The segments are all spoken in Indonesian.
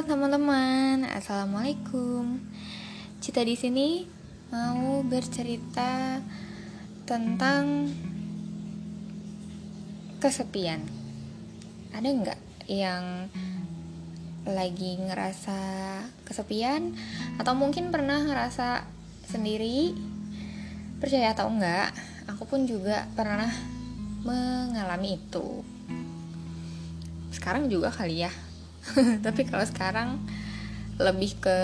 teman-teman, assalamualaikum. Cita di sini mau bercerita tentang kesepian. Ada nggak yang lagi ngerasa kesepian atau mungkin pernah ngerasa sendiri? Percaya atau enggak, aku pun juga pernah mengalami itu. Sekarang juga kali ya tapi kalau sekarang lebih ke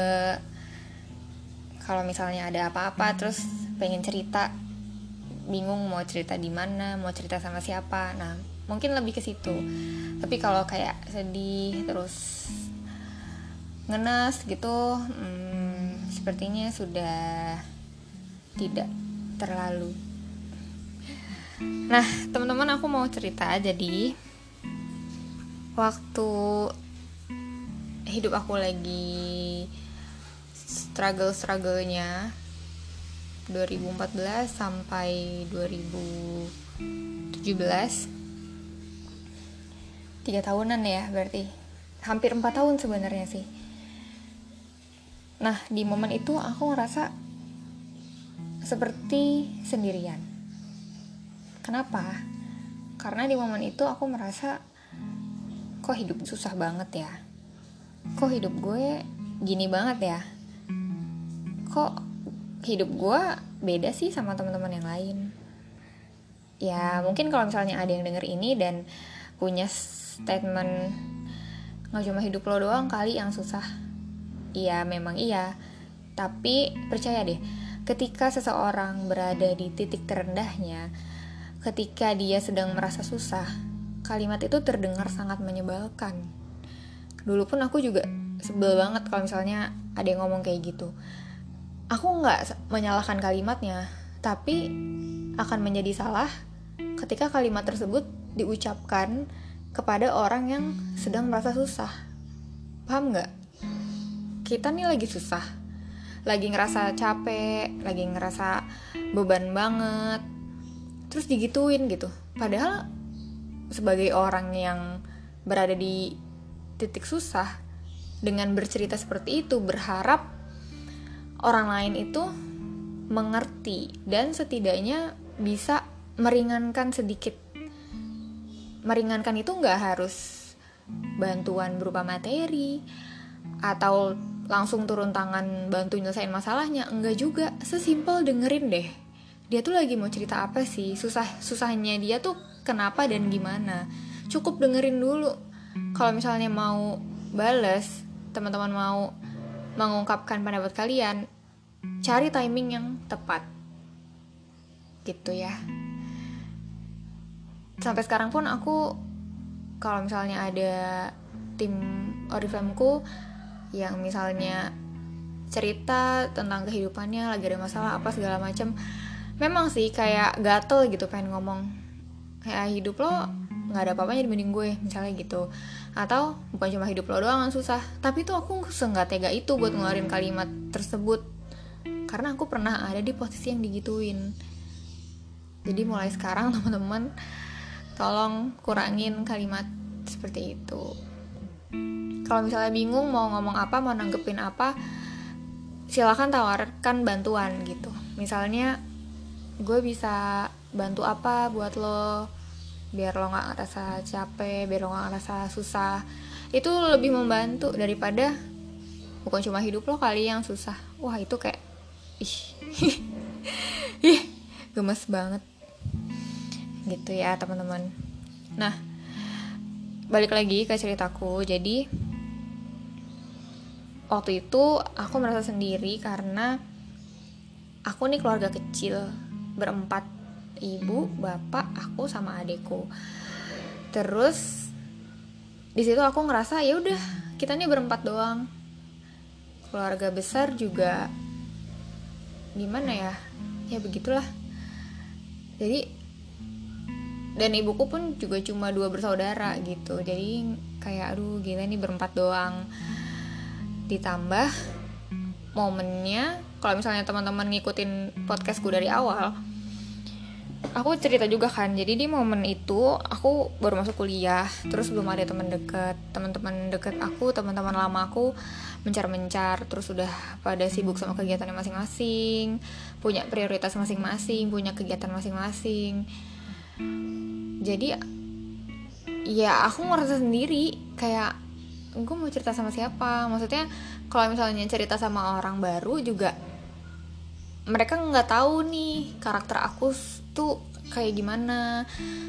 kalau misalnya ada apa-apa terus pengen cerita bingung mau cerita di mana mau cerita sama siapa. Nah mungkin lebih ke situ. Tapi kalau kayak sedih terus ngenes gitu hmm, sepertinya sudah tidak terlalu. Nah teman-teman aku mau cerita jadi waktu hidup aku lagi struggle strugglenya 2014 sampai 2017 tiga tahunan ya berarti. Hampir empat tahun sebenarnya sih. Nah di momen itu aku ngerasa seperti sendirian. Kenapa? Karena di momen itu aku merasa kok hidup susah banget ya kok hidup gue gini banget ya? Kok hidup gue beda sih sama teman-teman yang lain? Ya mungkin kalau misalnya ada yang denger ini dan punya statement nggak cuma hidup lo doang kali yang susah. Iya memang iya. Tapi percaya deh ketika seseorang berada di titik terendahnya ketika dia sedang merasa susah kalimat itu terdengar sangat menyebalkan dulu pun aku juga sebel banget kalau misalnya ada yang ngomong kayak gitu. Aku nggak menyalahkan kalimatnya tapi akan menjadi salah ketika kalimat tersebut diucapkan kepada orang yang sedang merasa susah. Paham nggak? Kita nih lagi susah lagi ngerasa capek lagi ngerasa beban banget terus digituin gitu. Padahal sebagai orang yang berada di titik susah dengan bercerita seperti itu berharap orang lain itu mengerti dan setidaknya bisa meringankan sedikit. Meringankan itu nggak harus bantuan berupa materi atau langsung turun tangan bantu nyelesain masalahnya enggak juga. Sesimpel dengerin deh dia tuh lagi mau cerita apa sih? Susah susahnya dia tuh kenapa dan gimana? Cukup dengerin dulu kalau misalnya mau bales teman-teman mau mengungkapkan pendapat kalian cari timing yang tepat. Gitu ya. Sampai sekarang pun aku kalau misalnya ada tim Oriflameku yang misalnya cerita tentang kehidupannya lagi ada masalah apa segala macam memang sih kayak gatel gitu pengen ngomong. Kayak hidup lo nggak ada apa-apanya dibanding gue misalnya gitu. Atau bukan cuma hidup lo doang yang susah tapi tuh aku nggak tega itu buat ngeluarin kalimat tersebut. Karena aku pernah ada di posisi yang digituin. Jadi mulai sekarang teman-teman tolong kurangin kalimat seperti itu. Kalau misalnya bingung mau ngomong apa mau nanggepin apa silahkan tawarkan bantuan gitu. Misalnya gue bisa bantu apa buat lo biar lo nggak ngerasa capek biar lo nggak ngerasa susah. Itu lebih membantu daripada bukan cuma hidup lo kali yang susah. Wah itu kayak ih ih gemes banget. Gitu ya teman-teman. Nah balik lagi ke ceritaku. Jadi waktu itu aku merasa sendiri karena aku nih keluarga kecil berempat ibu bapak aku sama adekku. Terus di situ aku ngerasa ya udah kita nih berempat doang. Keluarga besar juga gimana ya? Ya begitulah. Jadi dan ibuku pun juga cuma dua bersaudara gitu. Jadi kayak aduh gila nih berempat doang. Ditambah momennya kalau misalnya teman-teman ngikutin podcastku dari awal aku cerita juga kan jadi di momen itu aku baru masuk kuliah terus belum ada teman deket. Teman-teman deket aku teman-teman lama aku mencar-mencar terus udah pada sibuk sama kegiatannya masing-masing punya prioritas masing-masing punya kegiatan masing-masing. Jadi ya aku ngerasa sendiri kayak gue mau cerita sama siapa? Maksudnya kalau misalnya cerita sama orang baru juga mereka nggak tahu nih karakter aku tuh kayak gimana.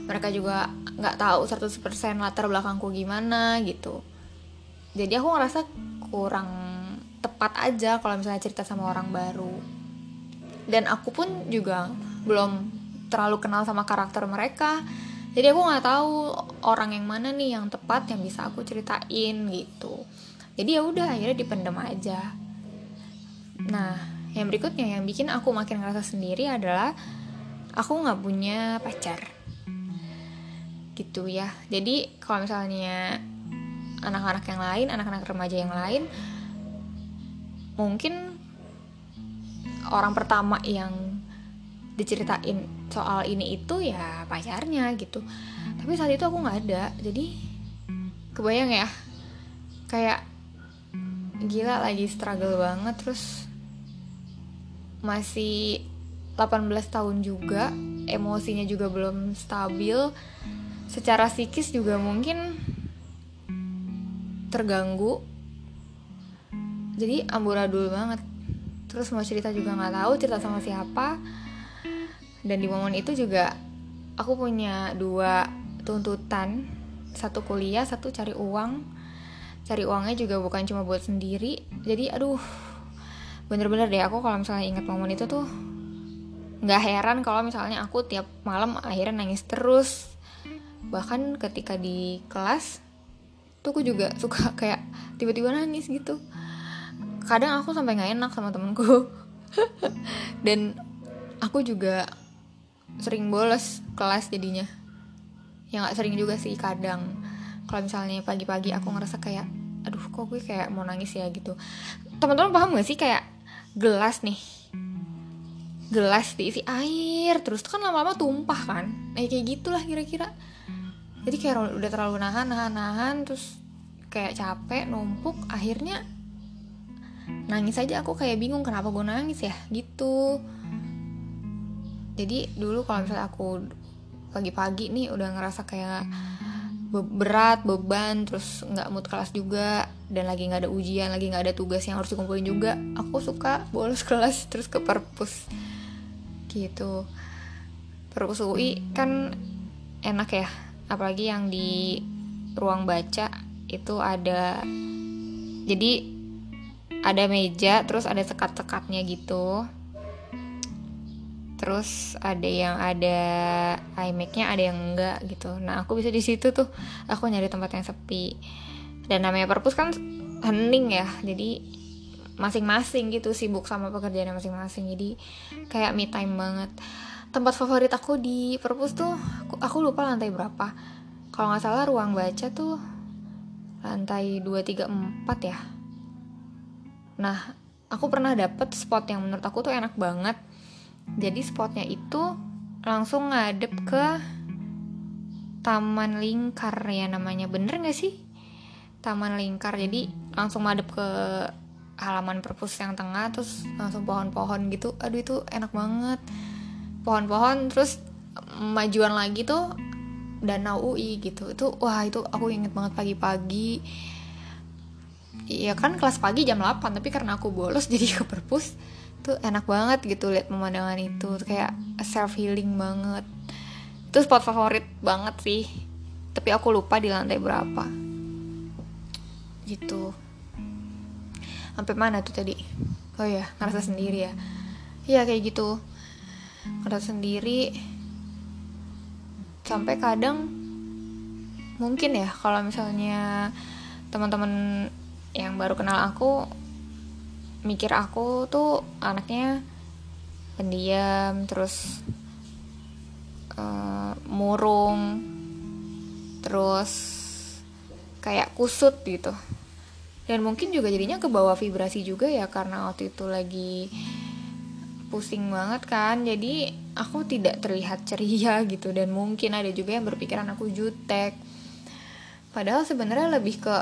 Mereka juga nggak tahu 100% latar belakangku gimana gitu. Jadi aku ngerasa kurang tepat aja kalau misalnya cerita sama orang baru. Dan aku pun juga belum terlalu kenal sama karakter mereka. Jadi aku nggak tahu orang yang mana nih yang tepat yang bisa aku ceritain gitu. Jadi ya udah akhirnya dipendem aja. Nah yang berikutnya yang bikin aku makin ngerasa sendiri adalah aku nggak punya pacar. Gitu ya. Jadi kalau misalnya anak-anak yang lain anak-anak remaja yang lain mungkin orang pertama yang diceritain soal ini itu ya pacarnya gitu. Tapi saat itu aku nggak ada. Jadi kebayang ya? Kayak gila lagi struggle banget. Terus masih 18 tahun juga emosinya juga belum stabil. Secara psikis juga mungkin terganggu. Jadi amburadul banget. Terus mau cerita juga nggak tahu cerita sama siapa. Dan di momen itu juga aku punya dua tuntutan. Satu kuliah satu cari uang. Cari uangnya juga bukan cuma buat sendiri. Jadi aduh bener-bener deh aku kalau misalnya ingat momen itu tuh nggak heran kalau misalnya aku tiap malam akhirnya nangis terus. Bahkan ketika di kelas tuh aku juga suka kayak tiba-tiba nangis gitu. Kadang aku sampai nggak enak sama temenku. Dan aku juga sering bolos kelas jadinya. Ya nggak sering juga sih kadang. Kalau misalnya pagi-pagi aku ngerasa kayak aduh kok gue kayak mau nangis ya? gitu. Teman-teman paham gak sih kayak gelas nih. Gelas diisi air terus kan lama-lama tumpah kan. Nah, kayak gitulah kira-kira. Jadi kayak udah terlalu nahan nahan nahan terus kayak capek numpuk akhirnya nangis aja. Aku kayak bingung kenapa gue nangis ya? Gitu. Jadi dulu kalau misalnya aku pagi-pagi nih udah ngerasa kayak berat beban terus nggak mood kelas juga dan lagi nggak ada ujian lagi nggak ada tugas yang harus dikumpulin juga aku suka bolos kelas terus ke perpus. Gitu. Perpus UI kan enak ya apalagi yang di ruang baca itu ada jadi ada meja terus ada sekat-sekatnya gitu terus ada yang ada iMac-nya ada yang enggak gitu. Nah aku bisa di situ tuh. Aku nyari tempat yang sepi. Dan namanya perpus kan hening ya. Jadi masing-masing gitu sibuk sama pekerjaannya masing-masing. Jadi kayak me time banget. Tempat favorit aku di perpus tuh aku, aku lupa lantai berapa. Kalau nggak salah ruang baca tuh lantai 2, 3, 4 ya. Nah aku pernah dapet spot yang menurut aku tuh enak banget jadi spotnya itu langsung ngadep ke Taman Lingkar ya namanya. Bener gak sih? Taman Lingkar. Jadi langsung ngadep ke halaman perpus yang tengah terus langsung pohon-pohon gitu. Aduh itu enak banget. Pohon-pohon terus majuan lagi tuh danau UI gitu. Itu wah itu aku inget banget pagi-pagi. Iya kan kelas pagi jam 8 tapi karena aku bolos jadi ke perpus tuh enak banget gitu lihat pemandangan itu. Kayak self healing banget. Itu spot favorit banget sih. Tapi aku lupa di lantai berapa. Gitu. Sampai mana tuh tadi? Oh ya ngerasa sendiri ya? Iya kayak gitu. Ngerasa sendiri. Sampai kadang mungkin ya kalau misalnya teman-teman yang baru kenal aku mikir aku tuh anaknya pendiam terus uh, murung terus kayak kusut gitu. Dan mungkin juga jadinya ke bawah vibrasi juga ya karena waktu itu lagi pusing banget kan. Jadi aku tidak terlihat ceria gitu. Dan mungkin ada juga yang berpikiran aku jutek. Padahal sebenarnya lebih ke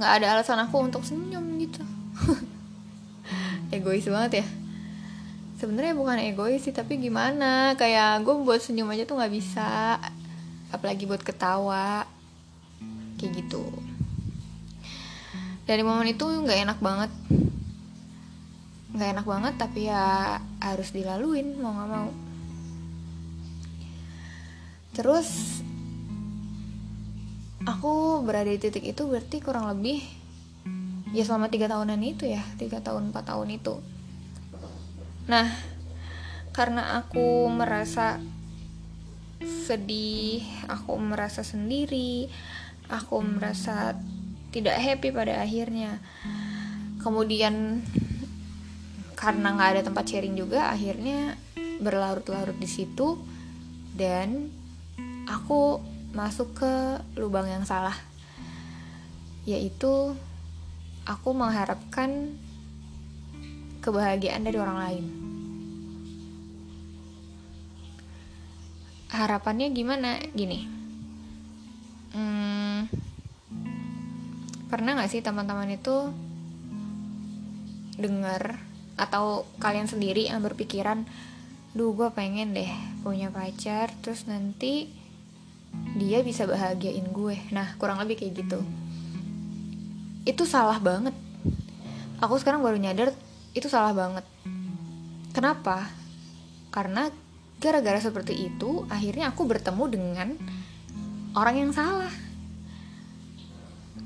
nggak ada alasan aku untuk senyum gitu egois banget ya. Sebenarnya bukan egois sih tapi gimana? Kayak gue buat senyum aja tuh nggak bisa. Apalagi buat ketawa. Kayak gitu. Dari momen itu nggak enak banget. Nggak enak banget tapi ya harus dilaluin mau nggak mau. Terus aku berada di titik itu berarti kurang lebih ya selama tiga tahunan itu ya tiga tahun empat tahun itu. Nah karena aku merasa sedih aku merasa sendiri aku merasa tidak happy pada akhirnya. Kemudian karena nggak ada tempat sharing juga akhirnya berlarut-larut di situ dan aku masuk ke lubang yang salah yaitu aku mengharapkan kebahagiaan dari orang lain. Harapannya gimana? Gini. Hmm, pernah nggak sih teman-teman itu dengar atau kalian sendiri yang berpikiran duh gue pengen deh punya pacar terus nanti dia bisa bahagiain gue. Nah kurang lebih kayak gitu itu salah banget. Aku sekarang baru nyadar itu salah banget. Kenapa? Karena gara-gara seperti itu akhirnya aku bertemu dengan orang yang salah.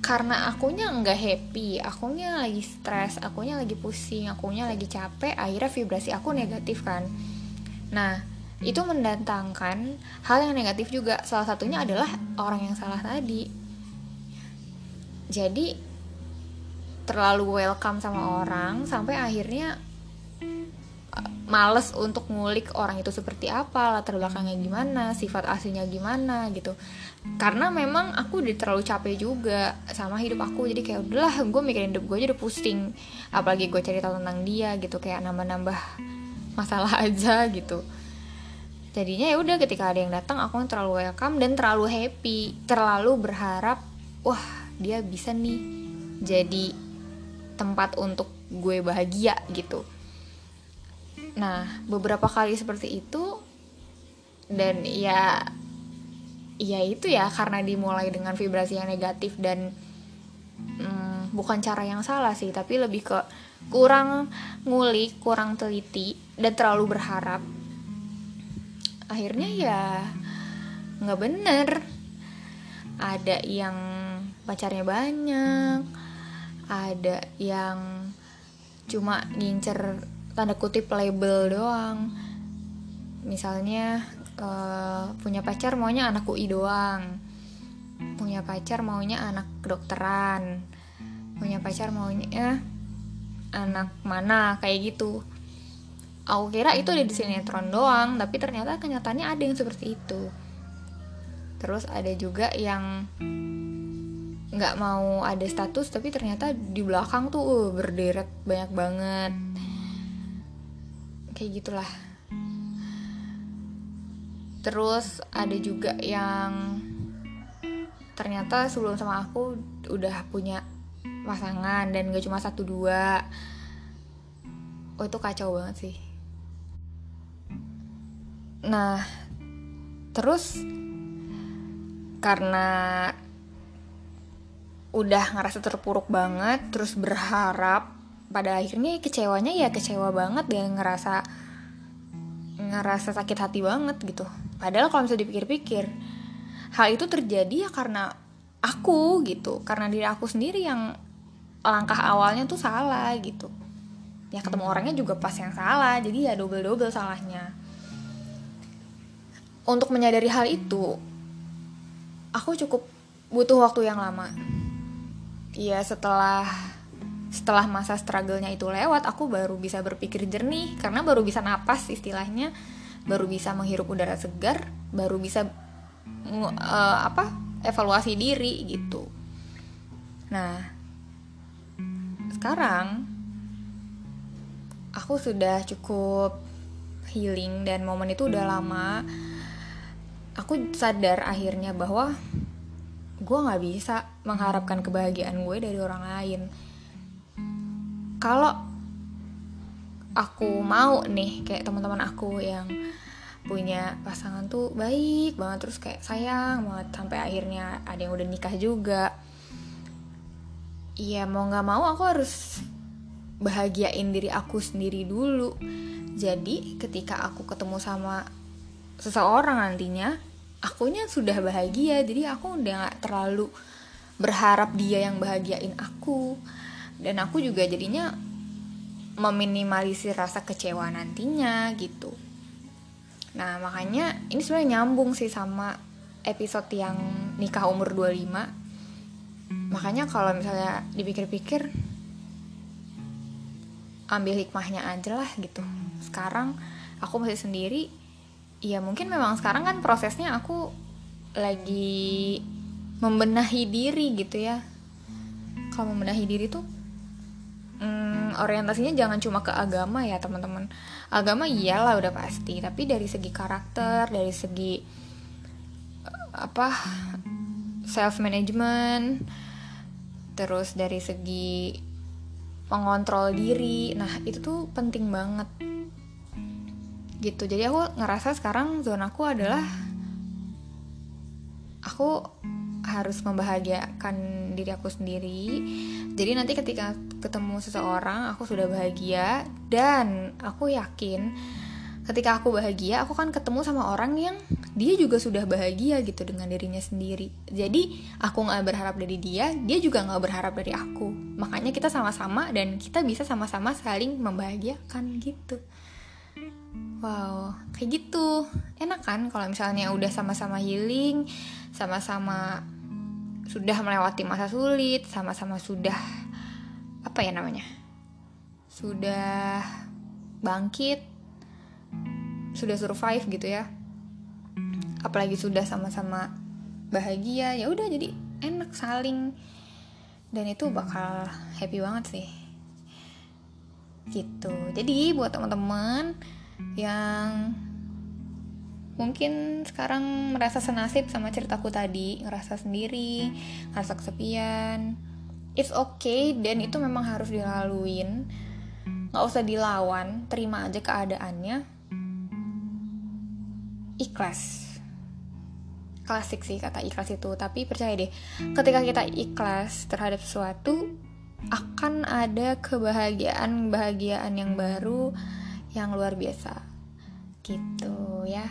Karena akunya nggak happy, akunya lagi stres, akunya lagi pusing, akunya lagi capek, akhirnya vibrasi aku negatif kan. Nah, itu mendatangkan hal yang negatif juga. Salah satunya adalah orang yang salah tadi. Jadi terlalu welcome sama orang sampai akhirnya eh, males untuk ngulik orang itu seperti apa latar belakangnya gimana sifat aslinya gimana gitu. Karena memang aku udah terlalu capek juga sama hidup aku jadi kayak udahlah gue mikirin hidup gue aja udah pusing. Apalagi gue cerita tentang dia gitu kayak nambah-nambah masalah aja gitu. Jadinya ya udah ketika ada yang datang aku terlalu welcome dan terlalu happy. Terlalu berharap wah dia bisa nih jadi tempat untuk gue bahagia gitu. Nah beberapa kali seperti itu dan ya ya itu ya karena dimulai dengan vibrasi yang negatif dan hmm, bukan cara yang salah sih tapi lebih ke kurang ngulik kurang teliti dan terlalu berharap. Akhirnya ya nggak bener. Ada yang pacarnya banyak ada yang cuma ngincer tanda kutip label doang. Misalnya uh, punya pacar maunya anak UI doang. Punya pacar maunya anak kedokteran. Punya pacar maunya eh, anak mana kayak gitu. Aku kira itu ada di sinetron doang tapi ternyata kenyataannya ada yang seperti itu. Terus ada juga yang nggak mau ada status tapi ternyata di belakang tuh uh, berderet banyak banget. Kayak gitulah. Terus ada juga yang ternyata sebelum sama aku udah punya pasangan dan gak cuma satu dua. Oh itu kacau banget sih. Nah, terus karena udah ngerasa terpuruk banget, terus berharap pada akhirnya kecewanya ya kecewa banget dan ngerasa ngerasa sakit hati banget gitu. Padahal kalau misalnya dipikir-pikir, hal itu terjadi ya karena aku gitu, karena diri aku sendiri yang langkah awalnya tuh salah gitu. Ya ketemu orangnya juga pas yang salah, jadi ya double-double salahnya untuk menyadari hal itu aku cukup butuh waktu yang lama ya setelah setelah masa struggle-nya itu lewat aku baru bisa berpikir jernih. Karena baru bisa napas istilahnya. Baru bisa menghirup udara segar. Baru bisa uh, apa evaluasi diri gitu. Nah sekarang aku sudah cukup healing dan momen itu udah lama. Aku sadar akhirnya bahwa gue nggak bisa mengharapkan kebahagiaan gue dari orang lain. Kalau aku mau nih kayak teman-teman aku yang punya pasangan tuh baik banget terus kayak sayang banget sampai akhirnya ada yang udah nikah juga. Iya mau nggak mau aku harus bahagiain diri aku sendiri dulu. Jadi ketika aku ketemu sama seseorang nantinya akunya sudah bahagia jadi aku udah gak terlalu berharap dia yang bahagiain aku. Dan aku juga jadinya meminimalisir rasa kecewa nantinya gitu. Nah makanya ini sebenarnya nyambung sih sama episode yang nikah umur 25 makanya kalau misalnya dipikir-pikir ambil hikmahnya aja lah gitu. Sekarang aku masih sendiri ya mungkin memang sekarang kan prosesnya aku lagi membenahi diri gitu ya. Kalau membenahi diri tuh hmm, orientasinya jangan cuma ke agama ya teman-teman. Agama iyalah udah pasti tapi dari segi karakter dari segi apa self management terus dari segi mengontrol diri nah itu tuh penting banget gitu. Jadi aku ngerasa sekarang zona aku adalah aku harus membahagiakan diri aku sendiri. Jadi nanti ketika ketemu seseorang aku sudah bahagia dan aku yakin ketika aku bahagia aku kan ketemu sama orang yang dia juga sudah bahagia gitu dengan dirinya sendiri. Jadi aku nggak berharap dari dia dia juga nggak berharap dari aku. Makanya kita sama-sama dan kita bisa sama-sama saling membahagiakan gitu wow kayak gitu. Enak kan kalau misalnya udah sama-sama healing sama-sama sudah melewati masa sulit sama-sama sudah apa ya namanya sudah bangkit sudah survive gitu ya. Apalagi sudah sama-sama bahagia ya udah jadi enak saling. Dan itu bakal happy banget sih. Gitu. Jadi buat teman-teman yang mungkin sekarang merasa senasib sama ceritaku tadi ngerasa sendiri ngerasa kesepian. It's okay dan itu memang harus dilaluin. Nggak usah dilawan terima aja keadaannya. Ikhlas. Klasik sih kata ikhlas itu tapi percaya deh ketika kita ikhlas terhadap sesuatu akan ada kebahagiaan bahagiaan yang baru yang luar biasa. Gitu ya.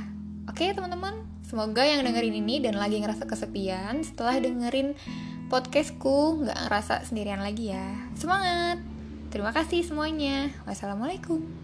Oke teman-teman. Semoga yang dengerin ini dan lagi ngerasa kesepian setelah dengerin podcastku nggak ngerasa sendirian lagi ya. Semangat. Terima kasih semuanya. Wassalamualaikum